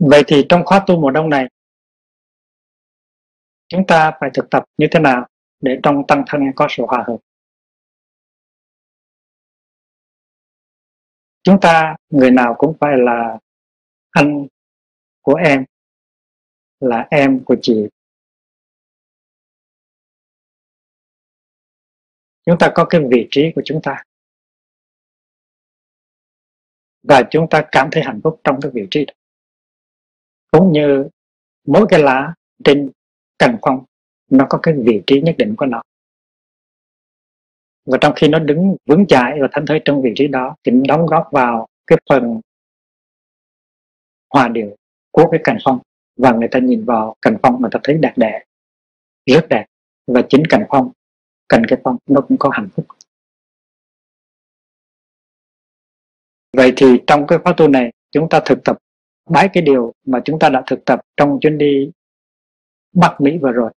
vậy thì trong khóa tu mùa đông này, chúng ta phải thực tập như thế nào để trong tăng thân có sự hòa hợp? Chúng ta, người nào cũng phải là anh của em, là em của chị. Chúng ta có cái vị trí của chúng ta. Và chúng ta cảm thấy hạnh phúc trong cái vị trí đó cũng như mỗi cái lá trên cành phong, nó có cái vị trí nhất định của nó. Và trong khi nó đứng vững chãi và thanh thới trong vị trí đó, thì nó đóng góp vào cái phần hòa điệu của cái cành phong. Và người ta nhìn vào cành phong mà ta thấy đẹp đẽ, rất đẹp. Và chính cành phong, cành cái phong, nó cũng có hạnh phúc. Vậy thì trong cái khóa tu này, chúng ta thực tập bái cái điều mà chúng ta đã thực tập trong chuyến đi Bắc Mỹ vừa rồi.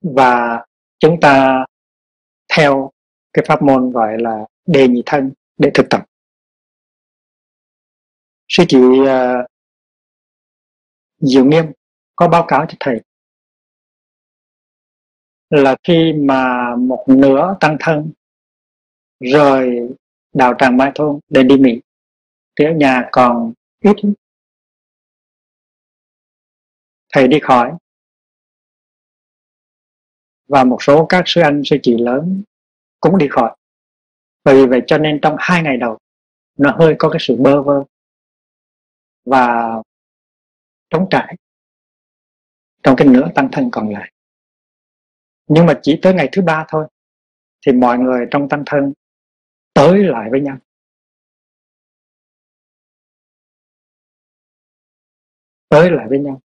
Và chúng ta theo cái pháp môn gọi là đề nhị thân để thực tập. Sư chị uh, ờ, Diệu Nghiêm có báo cáo cho thầy là khi mà một nửa tăng thân rời đào tràng Mai Thôn để đi Mỹ thì ở nhà còn ít thầy đi khỏi. Và một số các sư anh, sư chị lớn cũng đi khỏi. Bởi vì vậy cho nên trong hai ngày đầu, nó hơi có cái sự bơ vơ và trống trải trong cái nửa tăng thân còn lại. Nhưng mà chỉ tới ngày thứ ba thôi thì mọi người trong tăng thân tới lại với nhau. Tới lại với nhau,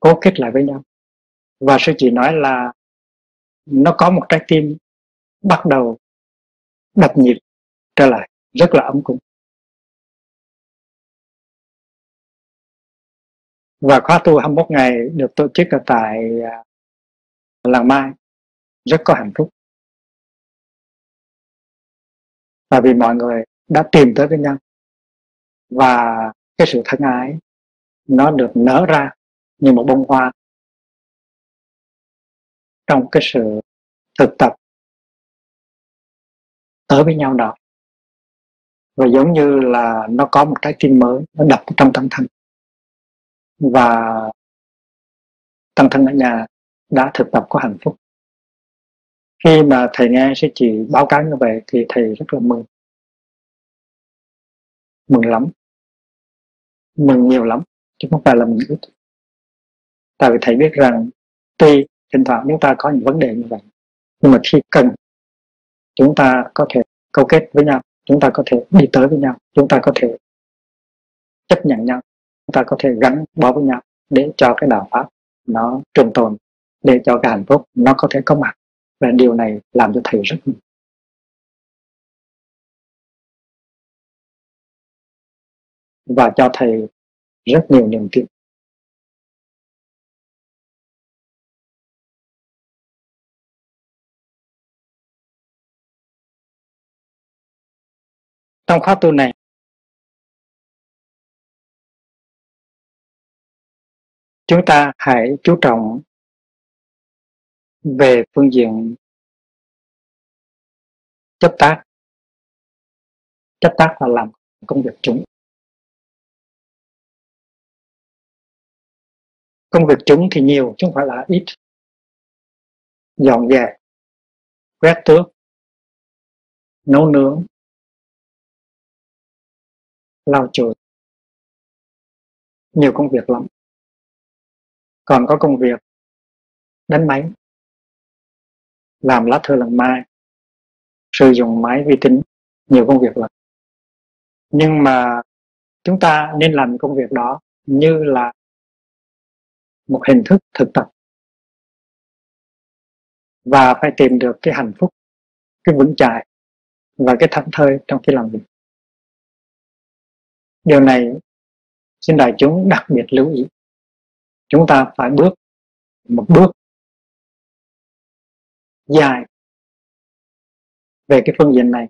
cố kết lại với nhau. Và sư chị nói là nó có một trái tim bắt đầu đập nhịp trở lại, rất là ấm cúng. Và khóa tu 21 ngày được tổ chức ở tại à, làng Mai, rất có hạnh phúc. Và vì mọi người đã tìm tới với nhau. Và cái sự thân ái, nó được nở ra như một bông hoa. Trong cái sự thực tập tới với nhau đó. Và giống như là nó có một trái tim mới, nó đập trong tâm thân và tâm thân ở nhà đã thực tập có hạnh phúc. Khi mà thầy nghe sư chị báo cáo như vậy thì thầy rất là mừng. Mừng lắm mừng nhiều lắm, chứ không phải là mừng ít. Tại vì thầy biết rằng, tuy thỉnh thoảng chúng ta có những vấn đề như vậy, nhưng mà khi cần, chúng ta có thể câu kết với nhau, chúng ta có thể đi tới với nhau, chúng ta có thể chấp nhận nhau, chúng ta có thể gắn bó với nhau để cho cái đạo pháp nó trường tồn, để cho cái hạnh phúc nó có thể có mặt. Và điều này làm cho thầy rất và cho thầy rất nhiều niềm tin. Trong khóa tu này, chúng ta hãy chú trọng về phương diện chấp tác. Chấp tác là làm công việc chúng. Công việc chúng thì nhiều, chứ không phải là ít. Dọn dẹp, quét tước, nấu nướng, lau chùi. Nhiều công việc lắm. Còn có công việc đánh máy, làm lá thư lần mai, sử dụng máy vi tính, nhiều công việc lắm. Nhưng mà chúng ta nên làm công việc đó như là một hình thức thực tập. Và phải tìm được cái hạnh phúc, cái vững chãi và cái thảnh thơi trong khi làm việc điều này xin đại chúng đặc biệt lưu ý. Chúng ta phải bước một bước dài về cái phương diện này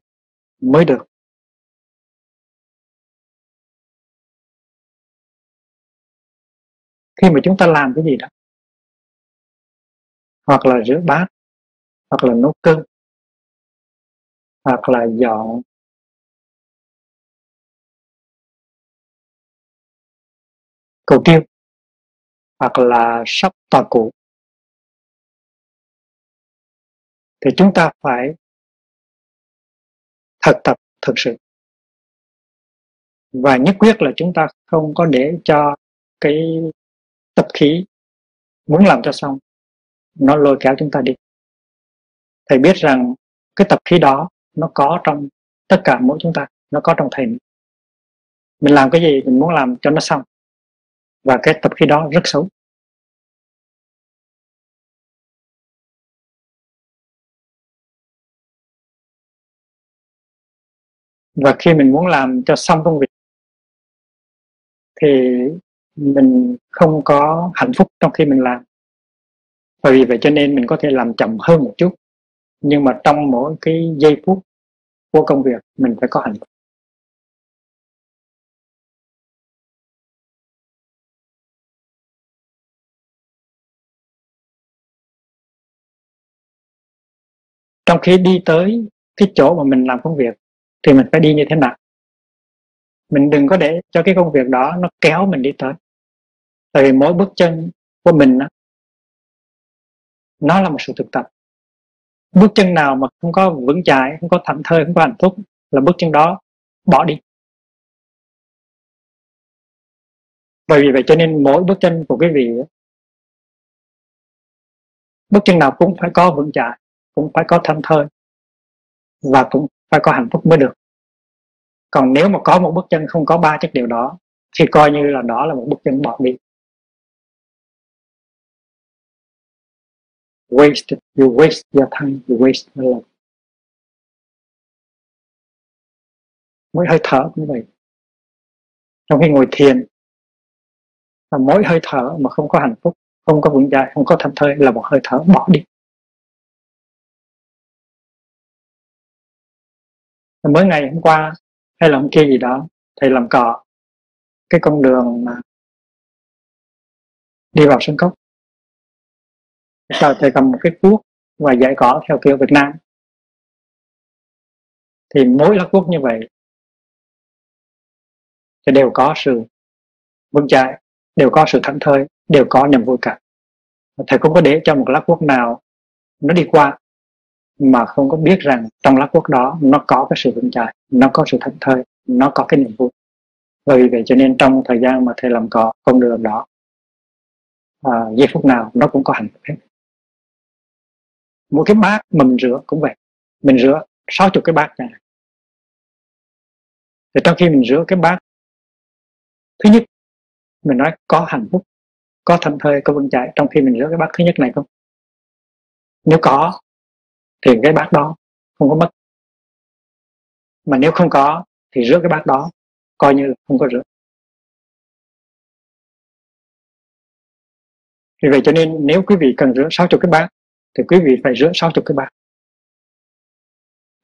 mới được. Khi mà chúng ta làm cái gì đó, hoặc là rửa bát, hoặc là nấu cơm, hoặc là dọn cầu tiêu, hoặc là sắp tòa cụ thì chúng ta phải thực tập thực sự. Và nhất quyết là chúng ta không có để cho cái tập khí muốn làm cho xong, nó lôi kéo chúng ta đi. Thầy biết rằng cái tập khí đó nó có trong tất cả mỗi chúng ta, nó có trong thầy. Mình làm cái gì mình muốn làm cho nó xong. Và cái tập khí đó rất xấu. Và khi mình muốn làm cho xong công việc, thì mình không có hạnh phúc trong khi mình làm. Bởi vì vậy cho nên mình có thể làm chậm hơn một chút. Nhưng mà trong mỗi cái giây phút của công việc, mình phải có hạnh phúc. Trong khi đi tới cái chỗ mà mình làm công việc, thì mình phải đi như thế nào? Mình đừng có để cho cái công việc đó nó kéo mình đi tới. Tại vì mỗi bước chân của mình đó, nó là một sự thực tập. Bước chân nào mà không có vững chãi không có thảnh thơi không có hạnh phúc là bước chân đó bỏ đi. Bởi vì vậy cho nên mỗi bước chân của quý vị bước chân nào cũng phải có vững chãi cũng phải có thảnh thơi và cũng phải có hạnh phúc mới được còn nếu mà có một bước chân không có ba chất điều đó, thì coi như là đó là một bước chân bỏ đi. Waste, you waste your time, you waste your life. Mỗi hơi thở cũng vậy. Trong khi ngồi thiền, là mỗi hơi thở mà không có hạnh phúc, không có vững chãi, không có thảnh thơi là một hơi thở bỏ đi. Mới ngày hôm qua hay là kia gì đó, thầy làm cọ. Cái con đường mà đi vào sân cốc sau thầy cầm một cái cuốc và dạy cỏ theo kiểu Việt Nam. Thì mỗi lá cuốc như vậy thì đều có sự vững chãi, đều có sự thảnh thơi, đều có niềm vui cả. Thầy không có để cho một lá cuốc nào nó đi qua mà không có biết rằng trong lá quốc đó nó có cái sự vững chãi nó có sự thảnh thơi nó có cái niềm vui. Vì vậy cho nên trong thời gian mà thầy làm cỏ con đường đó à, giây phút nào nó cũng có hạnh phúc hết. Mỗi cái bát mà mình rửa cũng vậy. Mình rửa sáu chục cái bát này thì trong khi mình rửa cái bát thứ nhất mình nói có hạnh phúc có thanh thơi có vững chãi trong khi mình rửa cái bát thứ nhất này không? Nếu có thì cái bát đó không có mất. Mà nếu không có thì rửa cái bát đó coi như là không có rửa vì vậy cho nên nếu quý vị cần rửa 60 cái bát thì quý vị phải rửa 60 cái bát.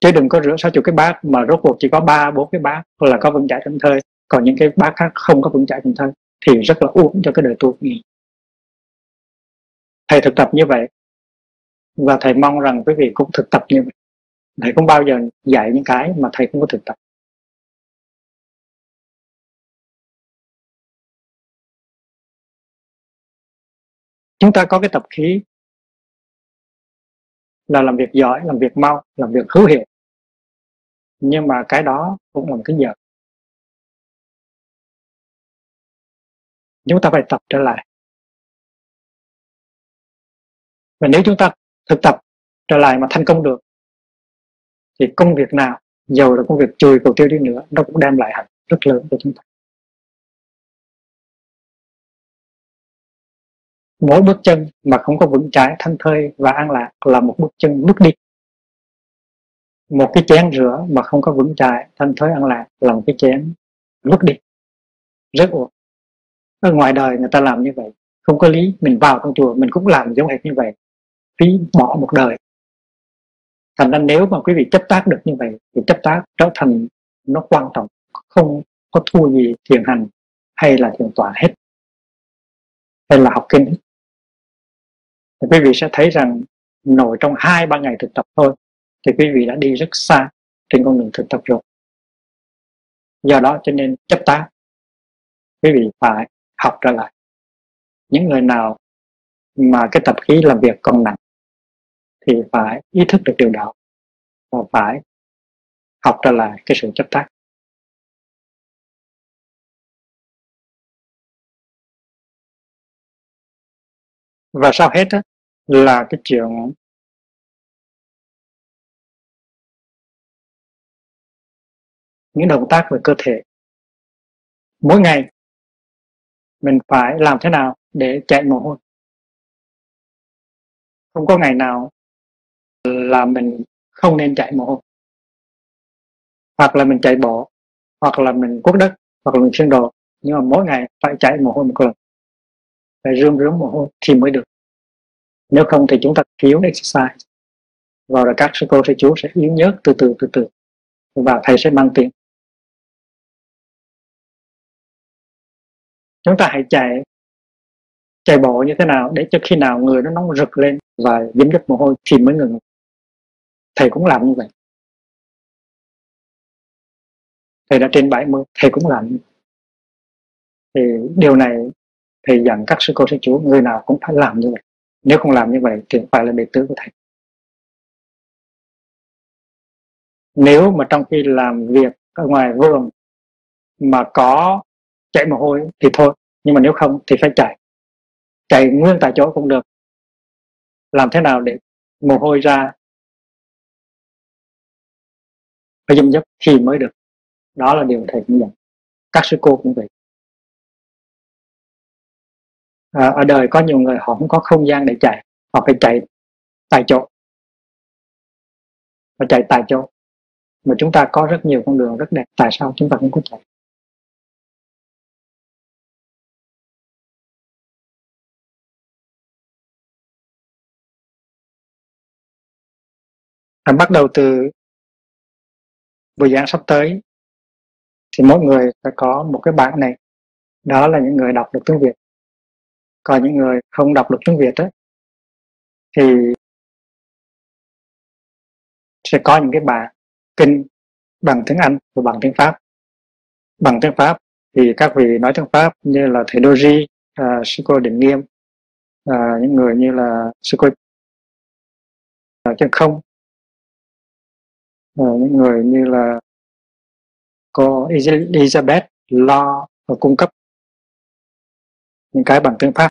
Chứ đừng có rửa 60 cái bát mà rốt cuộc chỉ có ba, bốn cái bát hoặc là có vững chãi trong thơi còn những cái bát khác không có vững chãi trong thơi thì rất là uổng cho cái đời tu của mình. thầy thực tập như vậy và thầy mong rằng quý vị cũng thực tập như vậy. Thầy không bao giờ dạy những cái mà thầy không có thực tập. Chúng ta có cái tập khí là làm việc giỏi, làm việc mau, làm việc hữu hiệu. Nhưng mà cái đó cũng là một cái giờ. Chúng ta phải tập trở lại. Và nếu chúng ta thực tập trở lại mà thành công được, thì công việc nào giàu là công việc chùi cầu tiêu đi nữa, nó cũng đem lại hạnh rất lớn cho chúng ta. Mỗi bước chân mà không có vững chãi thanh thơi và an lạc là một bước chân bước đi. Một cái chén rửa mà không có vững chãi thanh thơi, an lạc là một cái chén bước đi. Rất uổng ở ngoài đời người ta làm như vậy, không có lý mình vào trong chùa, mình cũng làm giống hệt như vậy phí bỏ một đời. Thành ra nếu mà quý vị chấp tác được như vậy, thì chấp tác trở thành nó quan trọng, không có thua gì thiền hành hay là thiền tọa hết, hay là học kinh thì quý vị sẽ thấy rằng nổi trong hai ba ngày thực tập thôi, thì quý vị đã đi rất xa trên con đường thực tập rồi. Do đó cho nên chấp tác, quý vị phải học trở lại. Những người nào mà cái tập khí làm việc còn nặng thì phải ý thức được điều đó và phải học trở lại cái sự chấp tác. Và sau hết đó, là cái chuyện những động tác về cơ thể. Mỗi ngày mình phải làm thế nào để chạy mồ hôi? Không có ngày nào là mình không nên chạy mồ hôi. Hoặc là mình chạy bộ, hoặc là mình cuốc đất, hoặc là mình xuyên đồ. Nhưng mà mỗi ngày phải chạy mồ hôi một lần. Phải rươm rướm mồ hôi thì mới được. Nếu không thì chúng ta thiếu exercise. Và rồi các sư cô, sư chú sẽ yếu nhớt từ từ từ từ. Và thầy sẽ mang tiền chúng ta hãy chạy chạy bộ như thế nào để cho khi nào người nó nóng rực lên và dính đất mồ hôi thì mới ngừng thầy cũng làm như vậy. Thầy đã trên 70 thầy cũng làm như vậy. thì điều này thầy dặn các sư cô sư chú, người nào cũng phải làm như vậy. Nếu không làm như vậy thì phải là đệ tử của thầy. Nếu mà trong khi làm việc ở ngoài vườn mà có chạy mồ hôi thì thôi, nhưng mà nếu không thì phải chạy. Chạy nguyên tại chỗ cũng được. Làm thế nào để mồ hôi ra phải chăm sóc thì mới được. Đó là điều thầy cũng dạy. Các sư cô cũng vậy. À, ở đời có nhiều người họ không có không gian để chạy. Họ phải chạy tại chỗ. Và chạy tại chỗ. Mà chúng ta có rất nhiều con đường rất đẹp. Tại sao chúng ta không có chạy? À, bắt đầu từ buổi giảng sắp tới thì mỗi người sẽ có một cái bảng này. Đó là những người đọc được tiếng Việt. Còn những người không đọc được tiếng Việt ấy, thì sẽ có những cái bài kinh bằng tiếng Anh và bằng tiếng Pháp. Bằng tiếng Pháp thì các vị nói tiếng Pháp như là thầy Doji, uh, sư cô Định Nghiêm uh, những người như là sư cô à, chân không Ờ, những người như là cô Elizabeth lo và cung cấp những cái bằng tiếng Pháp.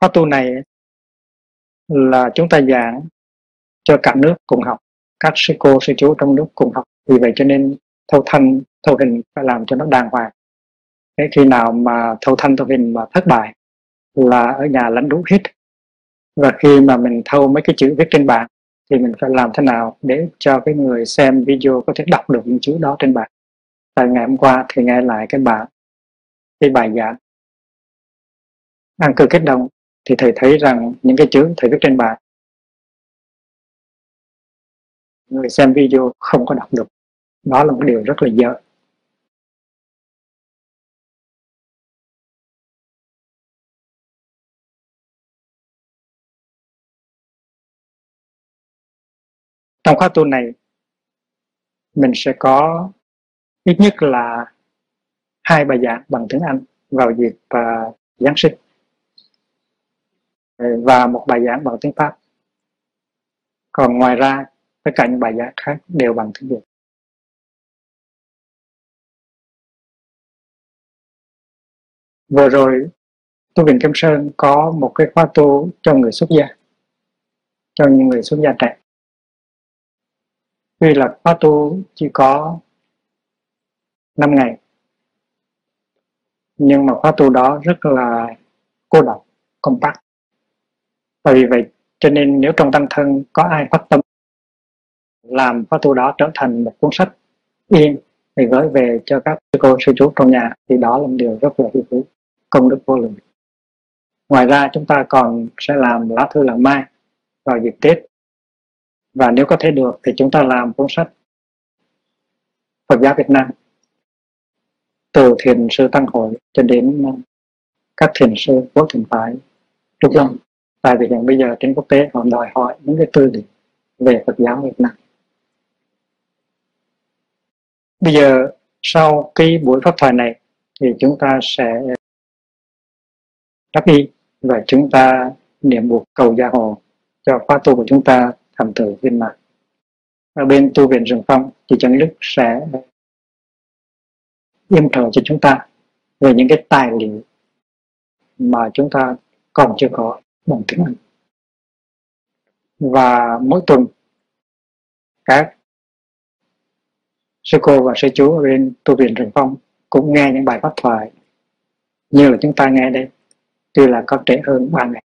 Khóa tu này là chúng ta giảng cho cả nước cùng học, các sư cô, sư chú trong nước cùng học. Vì vậy cho nên thâu thanh thâu hình phải làm cho nó đàng hoàng. Thế khi nào mà thâu thanh thâu hình mà thất bại là ở nhà lãnh đủ hết. Và khi mà mình thâu mấy cái chữ viết trên bảng, thì mình phải làm thế nào để cho cái người xem video có thể đọc được những chữ đó trên bảng. Tại ngày hôm qua thì nghe lại cái bảng, cái bài giảng. Ăn cư kết đồng, thì thầy thấy rằng những cái chữ thầy viết trên bảng, người xem video không có đọc được. Đó là một điều rất là dở. Trong khóa tu này mình sẽ có ít nhất là hai bài giảng bằng tiếng Anh vào dịp uh, Giáng sinh. Và một bài giảng bằng tiếng Pháp. Còn ngoài ra tất cả những bài giảng khác đều bằng tiếng Việt. Vừa rồi tu viện Kim Sơn có một cái khóa tu cho người xuất gia cho những người xuất gia trẻ vì là khóa tu chỉ có 5 ngày. Nhưng mà khóa tu đó rất là cô độc compact và vì vậy, cho nên nếu trong tăng thân có ai phát tâm, làm khóa tu đó trở thành một cuốn sách in để gửi về cho các sư cô, sư chú trong nhà, thì đó là một điều rất là hữu quý công đức vô lượng. Ngoài ra, chúng ta còn sẽ làm lá thư làm mai vào dịp tết và nếu có thể được thì chúng ta làm cuốn sách Phật giáo Việt Nam. Từ thiền sư tăng hội cho đến ờ, các thiền sư của thiền phái trúc lâm tại vì hiện bây giờ trên quốc tế họ đòi hỏi những cái tư liệu về Phật giáo Việt Nam. Bây giờ sau cái buổi pháp thoại này thì chúng ta sẽ đáp y và chúng ta niệm buộc cầu gia hộ cho khóa tu của chúng ta thành tử viên mãn ở bên tu viện rừng phong thì chân đức sẽ yêm thờ cho chúng ta về những cái tài liệu mà chúng ta còn chưa có bằng tiếng Anh và mỗi tuần, các sư cô và sư chú ở bên tu viện rừng phong cũng nghe những bài pháp thoại. Như là chúng ta nghe đây, tuy là có trễ hơn 3 ngày.